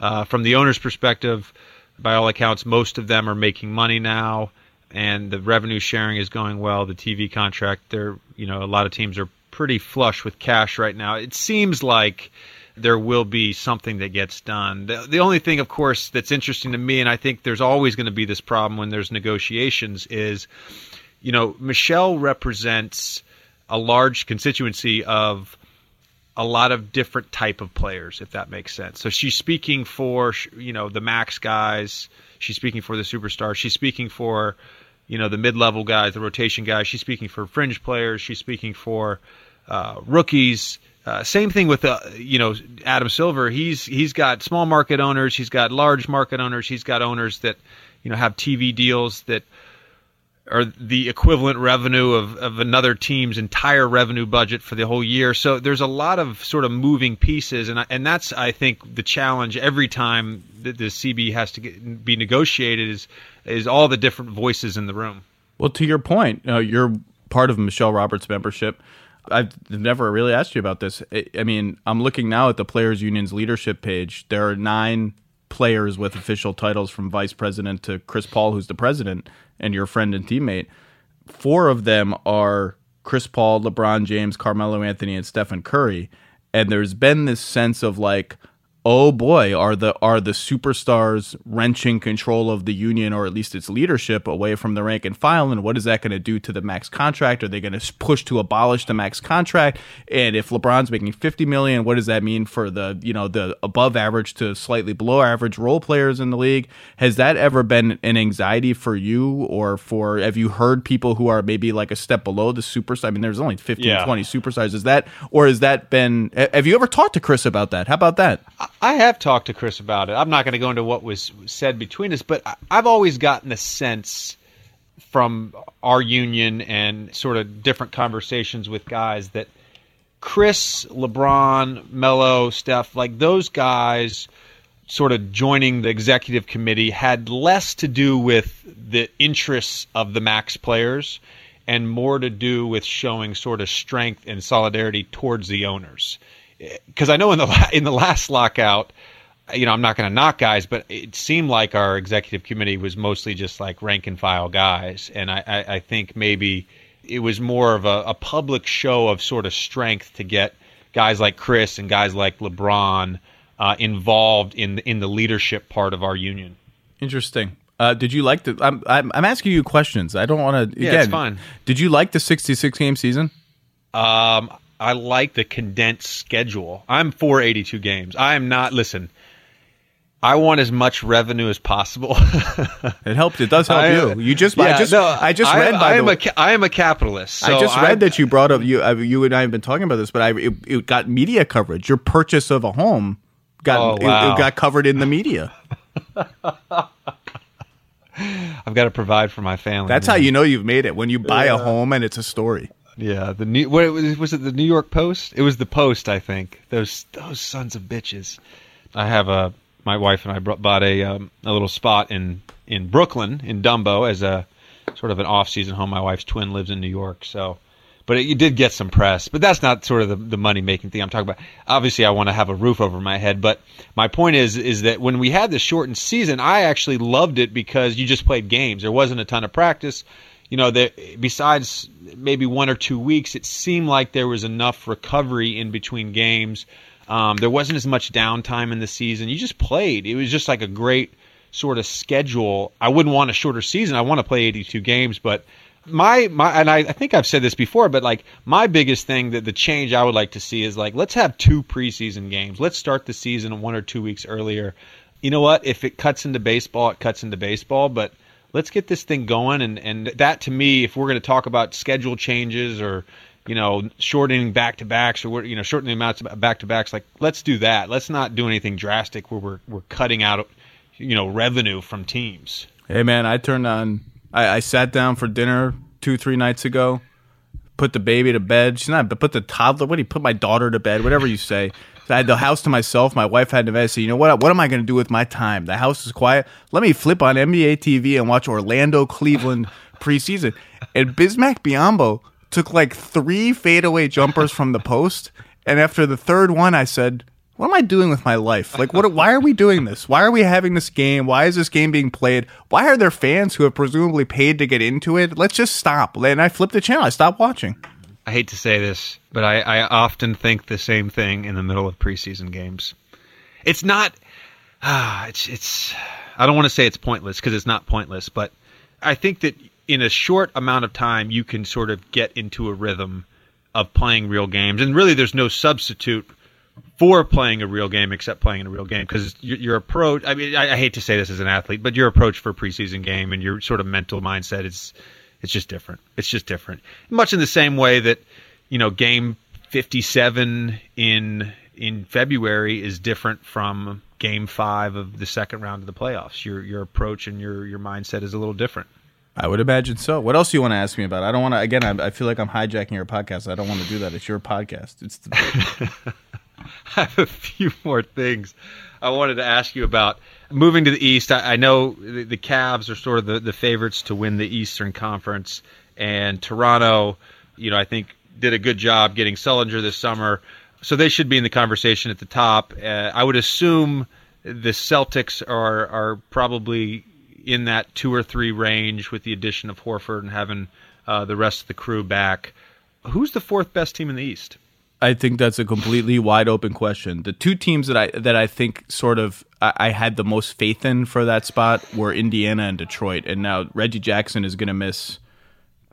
uh, from the owner's perspective, by all accounts, most of them are making money now, and the revenue sharing is going well. The TV contract, they're you know a lot of teams are pretty flush with cash right now. It seems like there will be something that gets done. The, the only thing, of course, that's interesting to me, and I think there's always going to be this problem when there's negotiations, is you know Michelle represents a large constituency of a lot of different type of players, if that makes sense. So she's speaking for you know the max guys. She's speaking for the superstars. She's speaking for you know the mid-level guys, the rotation guys. She's speaking for fringe players. She's speaking for uh, rookies. Uh, same thing with uh, you know Adam Silver. He's he's got small market owners. He's got large market owners. He's got owners that you know have TV deals that are the equivalent revenue of, of another team's entire revenue budget for the whole year. So there's a lot of sort of moving pieces, and and that's I think the challenge every time that the CBA has to get, be negotiated is is all the different voices in the room. Well, to your point, uh, you're part of Michelle Roberts' membership. I've never really asked you about this. I mean, I'm looking now at the Players Union's leadership page. There are nine players with official titles from vice president to Chris Paul, who's the president and your friend and teammate. Four of them are Chris Paul, LeBron James, Carmelo Anthony, and Stephen Curry, and there's been this sense of like oh boy, are the are the superstars wrenching control of the union or at least its leadership away from the rank and file? And what is that going to do to the max contract? Are they going to push to abolish the max contract? And if LeBron's making fifty million, what does that mean for the you know the above average to slightly below average role players in the league? Has that ever been an anxiety for you or for have you heard people who are maybe like a step below the superstar? I mean, there's only 15, yeah. 20 superstars. Is that or has that been? Have you ever talked to Chris about that? How about that? I have talked to Chris about it. I'm not going to go into what was said between us, but I've always gotten the sense from our union and sort of different conversations with guys that Chris, LeBron, Melo, Steph, like those guys sort of joining the executive committee had less to do with the interests of the max players and more to do with showing sort of strength and solidarity towards the owners because I know in the in the last lockout, you know, I'm not going to knock guys, but it seemed like our executive committee was mostly just like rank and file guys, and I, I, I think maybe it was more of a, a, public show of sort of strength to get guys like Chris and guys like LeBron uh, involved in in the leadership part of our union. Interesting. Uh, did you like the? I'm, I'm, I'm asking you questions. I don't want to. Yeah, it's fine. Did you like the 66 game season? Um, I like the condensed schedule. I'm for 82 games. I am not. Listen, I want as much revenue as possible. it helped. It does help I, you. You just, yeah, I just, no, I just read. I, by I am, a, I am a capitalist. So I just read that you brought up you. You and I have been talking about this, but I it, it got media coverage. Your purchase of a home got oh, wow. it, it got covered in the media. I've got to provide for my family. That's man. how you know you've made it when you buy yeah. a home and it's a story. Yeah, the new what was, it the New York Post? It was the Post, I think. Those those sons of bitches. I have a my wife and I bought a um, a little spot in in Brooklyn in Dumbo as a sort of an off season home. My wife's twin lives in New York, so but it, you did get some press. But that's not sort of the, the money making thing I'm talking about. Obviously, I want to have a roof over my head. But my point is is that when we had the shortened season, I actually loved it because you just played games. There wasn't a ton of practice you know, besides maybe one or two weeks, it seemed like there was enough recovery in between games. Um, there wasn't as much downtime in the season. You just played. It was just like a great sort of schedule. I wouldn't want a shorter season. I want to play 82 games, but my my and I, I think I've said this before, but like my biggest thing that the change I would like to see is like let's have two preseason games. Let's start the season one or two weeks earlier. You know what? If it cuts into baseball, it cuts into baseball, but let's get this thing going. And, and that to me, if we're going to talk about schedule changes or, you know, shortening back to backs or, you know, shortening amounts of back to backs, like let's do that. Let's not do anything drastic where we're, we're cutting out, you know, revenue from teams. Hey, man, I turned on, I, I sat down for dinner two, three nights ago, put the baby to bed. She's not, but put the toddler, what do you put my daughter to bed, whatever you say. I had the house to myself. My wife had to invest. you know what? What am I going to do with my time? The house is quiet. Let me flip on NBA TV and watch Orlando Cleveland preseason. And Bismack Biyombo took like three fadeaway jumpers from the post. And after the third one, I said, what am I doing with my life? Like, what? Why are we doing this? Why are we having this game? Why is this game being played? Why are there fans who have presumably paid to get into it? Let's just stop. And I flipped the channel. I stopped watching. I hate to say this, but I, I often think the same thing in the middle of preseason games. It's not. Ah, it's it's. I don't want to say it's pointless because it's not pointless, but I think that in a short amount of time you can sort of get into a rhythm of playing real games, and really there's no substitute for playing a real game except playing in a real game because your, your, approach. I mean, I, I hate to say this as an athlete, but your approach for a preseason game and your sort of mental mindset is it's just different. It's just different. Much in the same way that, you know, game 57 in in February is different from game 5 of the second round of the playoffs. Your your approach and your your mindset is a little different. I would imagine so. What else do you want to ask me about? I don't want to. Again, I, I feel like I'm hijacking your podcast. I don't want to do that. It's your podcast. It's. The- I have a few more things I wanted to ask you about moving to the East, I, I know the, the, Cavs are sort of the, the favorites to win the Eastern Conference, and Toronto, you know, I think did a good job getting Sullinger this summer, so they should be in the conversation at the top. Uh, I would assume the Celtics are are probably in that two or three range with the addition of Horford and having uh, the rest of the crew back. Who's the fourth best team in the East? I think that's a completely wide open question. The two teams that I that I think sort of I, I had the most faith in for that spot were Indiana and Detroit, and now Reggie Jackson is going to miss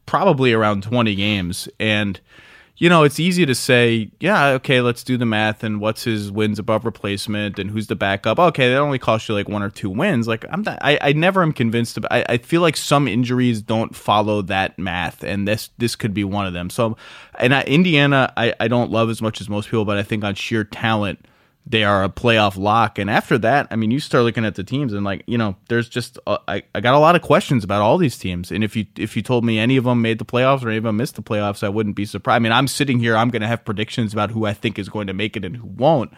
probably around twenty games, and you know, it's easy to say, yeah, okay, let's do the math and what's his wins above replacement and who's the backup. Okay, that only costs you like one or two wins. Like I'm not, I, I never am convinced. Of, I, I feel like some injuries don't follow that math, and this this could be one of them. So, and I, Indiana, I, I don't love as much as most people, but I think on sheer talent they are a playoff lock. And after that, I mean, you start looking at the teams and like, you know, there's just uh, I, I got a lot of questions about all these teams. And if you if you told me any of them made the playoffs or any of them missed the playoffs, I wouldn't be surprised. I mean, I'm sitting here, I'm going to have predictions about who I think is going to make it and who won't.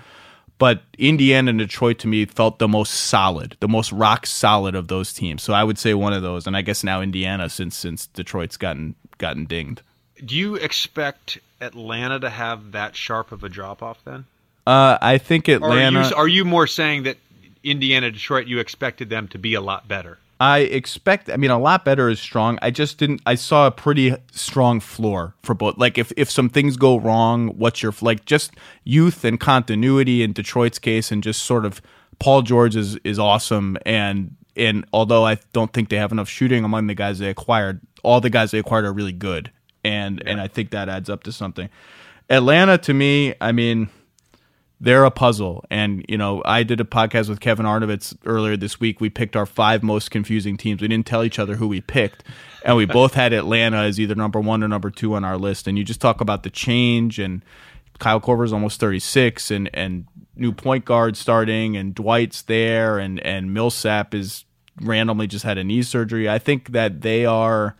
But Indiana and Detroit to me felt the most solid, the most rock solid of those teams. So I would say one of those, and I guess now Indiana since since Detroit's gotten gotten dinged. Do you expect Atlanta to have that sharp of a drop off then? Uh, I think Atlanta. Are you, are you more saying that Indiana, Detroit, you expected them to be a lot better? I expect. I mean, a lot better is strong. I just didn't. I saw a pretty strong floor for both. Like, if if some things go wrong, what's your like? Just youth and continuity in Detroit's case, and just sort of Paul George is is awesome. And and although I don't think they have enough shooting among the guys they acquired, all the guys they acquired are really good. And yeah. and I think that adds up to something. Atlanta, to me, I mean they're a puzzle. And, you know, I did a podcast with Kevin Arnovitz earlier this week. We picked our five most confusing teams. We didn't tell each other who we picked. And we both had Atlanta as either number one or number two on our list. And you just talk about the change and Kyle Korver's almost 36 and, and new point guard starting and Dwight's there and, and Millsap is randomly just had a knee surgery. I think that they are,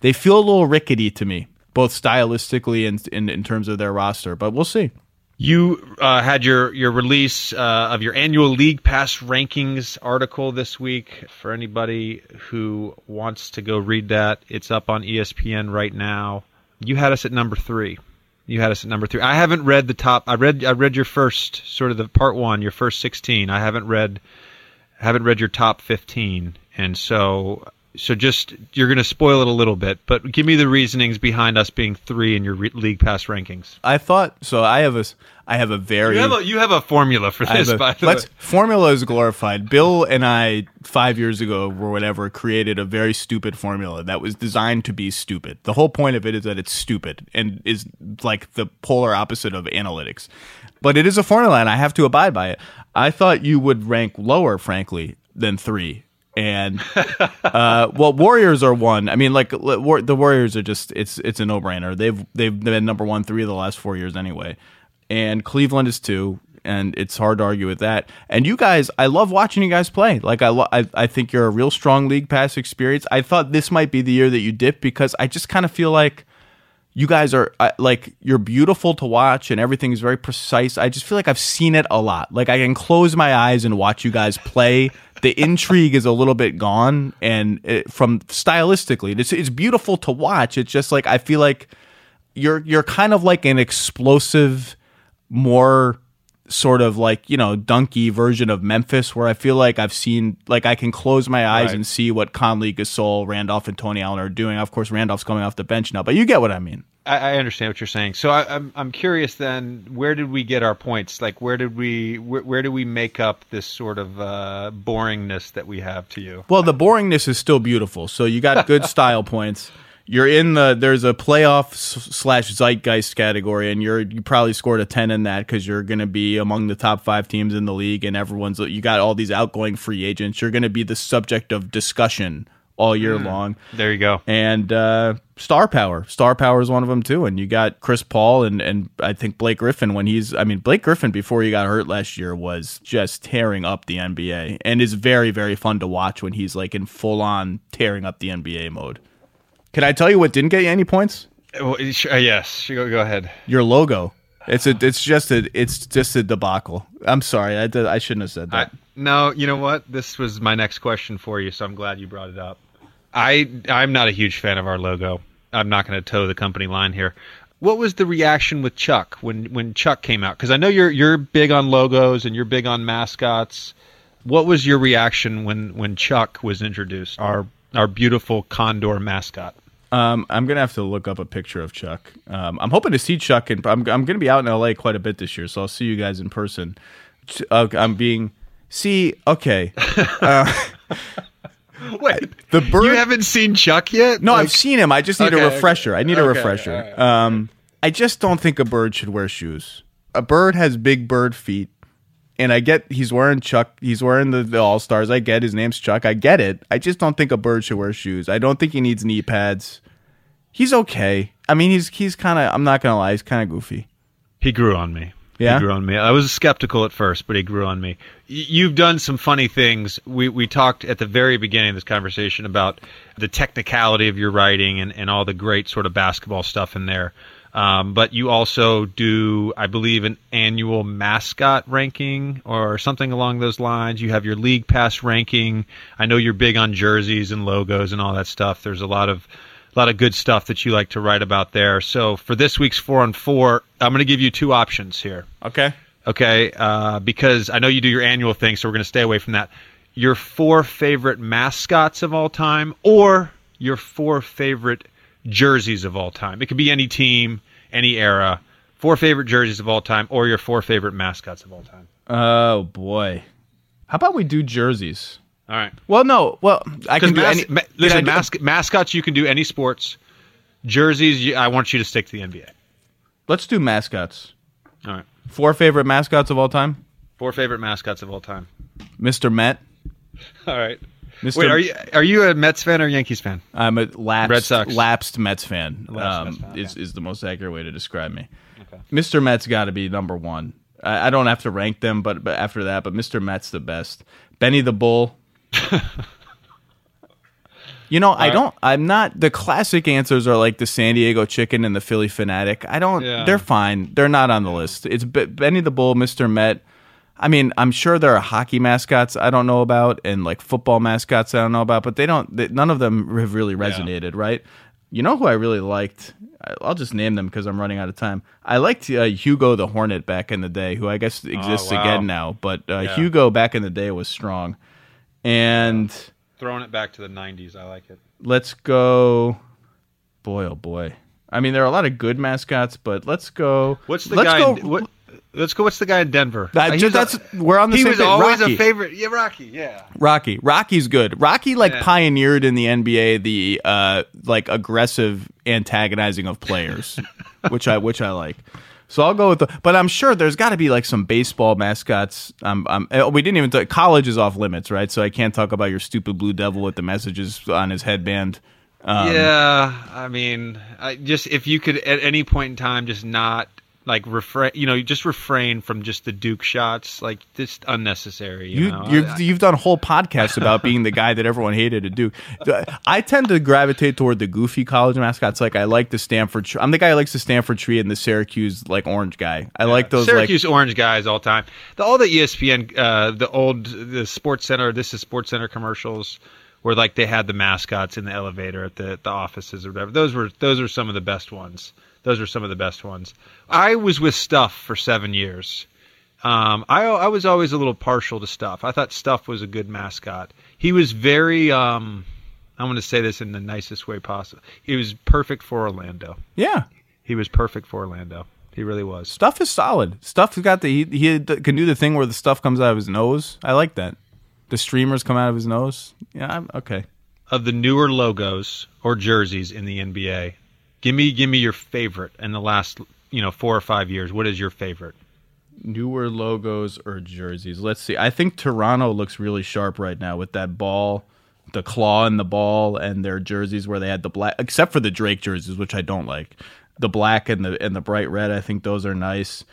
they feel a little rickety to me, both stylistically and in, in terms of their roster, but we'll see. You uh, had your your release uh, of your annual League Pass rankings article this week. For anybody who wants to go read that, it's up on ESPN right now. You had us at number three. You had us at number three. I haven't read the top. I read I read your first sort of the part one, your first sixteen. I haven't read haven't read your top fifteen, and so so just you're going to spoil it a little bit, but give me the reasonings behind us being three in your re- league pass rankings. I thought so. I have a I have a very you have a, you have a formula for this. A, by the way, formula is glorified. Bill and I five years ago or whatever created a very stupid formula that was designed to be stupid. The whole point of it is that it's stupid and is like the polar opposite of analytics. But it is a formula, and I have to abide by it. I thought you would rank lower, frankly, than three and uh, well, Warriors are one. I mean, like war- the Warriors are just it's it's a no brainer. They've they've been number one three of the last four years anyway, and Cleveland is two, and it's hard to argue with that. And you guys, I love watching you guys play. Like I lo- I, I think you're a real strong league pass experience. I thought this might be the year that you dip because I just kind of feel like you guys are like you're beautiful to watch and everything is very precise. I just feel like I've seen it a lot. Like I can close my eyes and watch you guys play. The intrigue is a little bit gone, and it, from stylistically, it's it's beautiful to watch. It's just like I feel like you're you're kind of like an explosive, more sort of like you know dunky version of Memphis, where I feel like I've seen like I can close my eyes right. and see what Conley, Gasol, Randolph, and Tony Allen are doing. Of course, Randolph's coming off the bench now, but you get what I mean. I, I understand what you're saying. So I, am I'm, I'm curious then, where did we get our points? Like where did we where, where do we make up this sort of uh, boringness that we have to you? Well, the boringness is still beautiful. So you got good style points you're in the there's a playoff slash zeitgeist category and you're you probably scored a 10 in that because you're going to be among the top five teams in the league and everyone's you got all these outgoing free agents you're going to be the subject of discussion all year mm, long there you go and uh, star power star power is one of them too and you got chris paul and and i think blake griffin when he's i mean blake griffin before he got hurt last year was just tearing up the nba and is very very fun to watch when he's like in full on tearing up the nba mode can I tell you what didn't get you any points? Well, uh, yes, go, go ahead. Your logo. It's a. It's just a. It's just a debacle. I'm sorry. I did, I shouldn't have said that. I, no, you know what? This was my next question for you, so I'm glad you brought it up. I I'm not a huge fan of our logo. I'm not going to toe the company line here. What was the reaction with Chuck when when Chuck came out? Because I know you're you're big on logos and you're big on mascots. What was your reaction when when Chuck was introduced? Our our beautiful condor mascot. Um, I'm gonna have to look up a picture of Chuck. Um, I'm hoping to see Chuck, and I'm I'm gonna be out in LA quite a bit this year, so I'll see you guys in person. Uh, I'm being see okay. Wait, The bird. you haven't seen Chuck yet? no, Like- I've seen him. I just need Okay, a okay. refresher. I need a Okay, refresher. all right, Um, I just don't think a bird should wear shoes. A bird has big bird feet, and I get he's wearing Chuck. He's wearing the, the All Stars. I get his name's Chuck. I get it. I just don't think a bird should wear shoes. I don't think he needs knee pads. He's okay. I mean, he's he's kind of. I'm not gonna lie. He's kind of goofy. He grew on me. Yeah? He grew on me. I was skeptical at first, but he grew on me. You've done some funny things. We we talked at the very beginning of this conversation about the technicality of your writing and, and all the great sort of basketball stuff in there. Um, but you also do, I believe, an annual mascot ranking or something along those lines. You have your league pass ranking. I know you're big on jerseys and logos and all that stuff. There's a lot of a lot of good stuff that you like to write about there. So for this week's four on four, I'm going to give you two options here. Okay. Okay, uh, because I know you do your annual thing, so we're going to stay away from that. Your four favorite mascots of all time, or your four favorite jerseys of all time. It could be any team, any era. Four favorite jerseys of all time, or your four favorite mascots of all time. Oh boy. How about we do jerseys? All right. Well, no. Well, I can do mas- any. ma- listen, do- mas- mascots you can do any sports. Jerseys, you, I want you to stick to the NBA. Let's do mascots. All right. Four favorite mascots of all time. Four favorite mascots of all time. Mr. Met. All right. Mr. Wait, are you are you a Mets fan or Yankees fan? I'm a lapsed, Red Sox. lapsed Mets fan. Lapsed um, Mets fan, okay. is is the most accurate way to describe me. Mr. Met's got to be number one. I, I don't have to rank them, but but after that, but Mr. Met's the best. Benny the Bull. you know, I don't. I'm not. The classic answers are like the San Diego Chicken and the Phillie Phanatic. I don't. Yeah. They're fine. They're not on the list. It's Be- Benny the Bull, Mr. Met. I mean, I'm sure there are hockey mascots I don't know about and like football mascots I don't know about, but they don't. They, none of them have really resonated, right? You know who I really liked? I'll just name them because I'm running out of time. I liked uh, Hugo the Hornet back in the day, who I guess exists wow. again now, but uh, Hugo back in the day was strong. And Throwing it back to the '90s, I like it. let's go. Boy, oh boy. I mean, there are a lot of good mascots, but let's go. What's the let's guy? Go, in, what, let's go. What's the guy in Denver? That- Uh, was that's a- we're on the he same was page. always Rocky. a favorite. Yeah, Rocky. Yeah. Rocky. Rocky's good. Rocky like Yeah. pioneered in the NBA the uh like aggressive antagonizing of players, which I which I like. So I'll go with the. But I'm sure there's got to be like some baseball mascots. Um, um, uh, we didn't even talk. College is off limits, right? So I can't talk about your stupid blue devil with the messages on his headband. Um, yeah, I mean, I just if you could at any point in time just not like refrain, you know, just refrain from just the Duke shots, like just unnecessary. You, You, know? you've, you've done whole podcasts about being the guy that everyone hated to do. I tend to gravitate toward the goofy college mascots. Like I like the Stanford. I'm the guy who likes the Stanford tree and the Syracuse like orange guy. I like those Syracuse like orange guys all the time. The, all the ESPN, uh, the old the SportsCenter, this is SportsCenter commercials, where like they had the mascots in the elevator at the, the offices or whatever. Those were those are some of the best ones. Those are some of the best ones. I was with Stuff for seven years. Um, I I was always a little partial to Stuff. I thought Stuff was a good mascot. He was very. Um, I'm going to say this in the nicest way possible. He was perfect for Orlando. yeah. He was perfect for Orlando. He really was. Stuff is solid. Stuff's got the he, he can do the thing where the stuff comes out of his nose. I like that. The streamers come out of his nose. Yeah, I'm okay. of the newer logos or jerseys in the NBA, give me give me your favorite in the last you know four or five years. What is your favorite? newer logos or jerseys. Let's see. I think Toronto looks really sharp right now with that ball, the claw in the ball, and their jerseys where they had the black, except for the Drake jerseys, which I don't like. The black and the and the bright red. I think those are nice.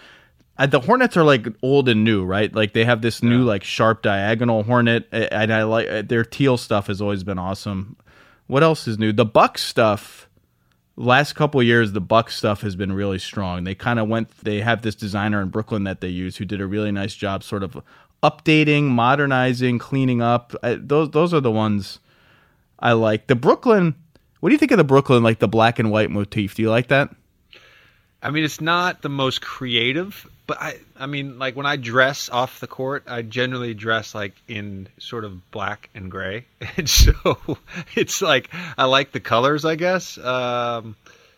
Uh, the Hornets are like old and new, right? Like they have this new like sharp diagonal Hornet, and I like uh, their teal stuff has always been awesome. What else is new? The Bucks stuff last couple years the buck stuff has been really strong. They kind of went they have this designer in brooklyn that they use who did a really nice job sort of updating modernizing cleaning up. I, those those are the ones i like. The brooklyn what do you think of the brooklyn like the black and white motif? Do you like that? I mean, it's not the most creative. But I, I mean, like when I dress off the court, I generally dress like in sort of black and gray, and so it's like I like the colors, I guess. Um,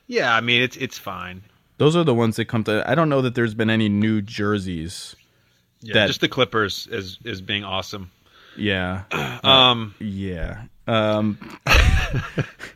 yeah, I mean, it's it's fine. Those are the ones that come to. I don't know that there's been any new jerseys. Yeah, That- just the Clippers is is being awesome. Yeah. Um, Yeah. Um,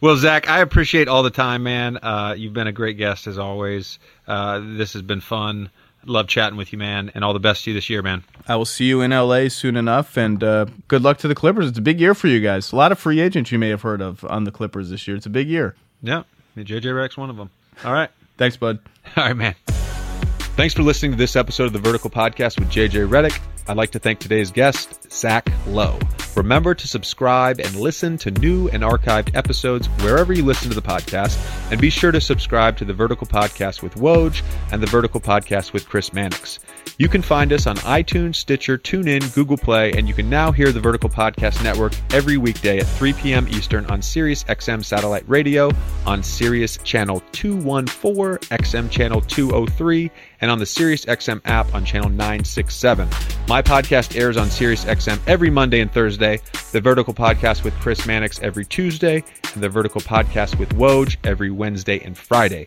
Well, Zach, I appreciate all the time, man. Uh, you've been a great guest as always. Uh, this has been fun. Love chatting with you, man, and all the best to you this year, man. I will see you in LA soon enough, and uh, good luck to the Clippers. It's a big year for you guys. A lot of free agents you may have heard of on the Clippers this year. It's a big year. Yeah, JJ Redick, one of them. All right. Thanks, bud. All right, man. Thanks for listening to this episode of the Vertical Podcast with JJ Redick. I'd like to thank today's guest, Zach Lowe. Remember to subscribe and listen to new and archived episodes wherever you listen to the podcast. And be sure to subscribe to the Vertical Podcast with Woj and the Vertical Podcast with Chris Mannix. You can find us on iTunes, Stitcher, TuneIn, Google Play, and you can now hear the Vertical Podcast Network every weekday at 3 p.m. Eastern on Sirius XM Satellite Radio, on Sirius Channel 214, XM Channel 203, and on the Sirius XM app on Channel 967. My podcast airs on Sirius XM every Monday and Thursday, the Vertical Podcast with Chris Mannix every Tuesday, and the Vertical Podcast with Woj every Wednesday and Friday.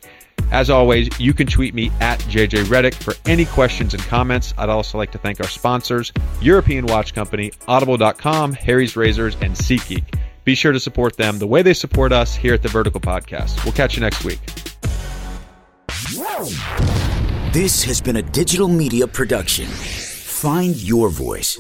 As always, you can tweet me at JJ Redick for any questions and comments. I'd also like to thank our sponsors, European Watch Company, Audible.com, Harry's Razors, and SeatGeek. Be sure to support them the way they support us here at the Vertical Podcast. We'll catch you next week. This has been a digital media production. Find your voice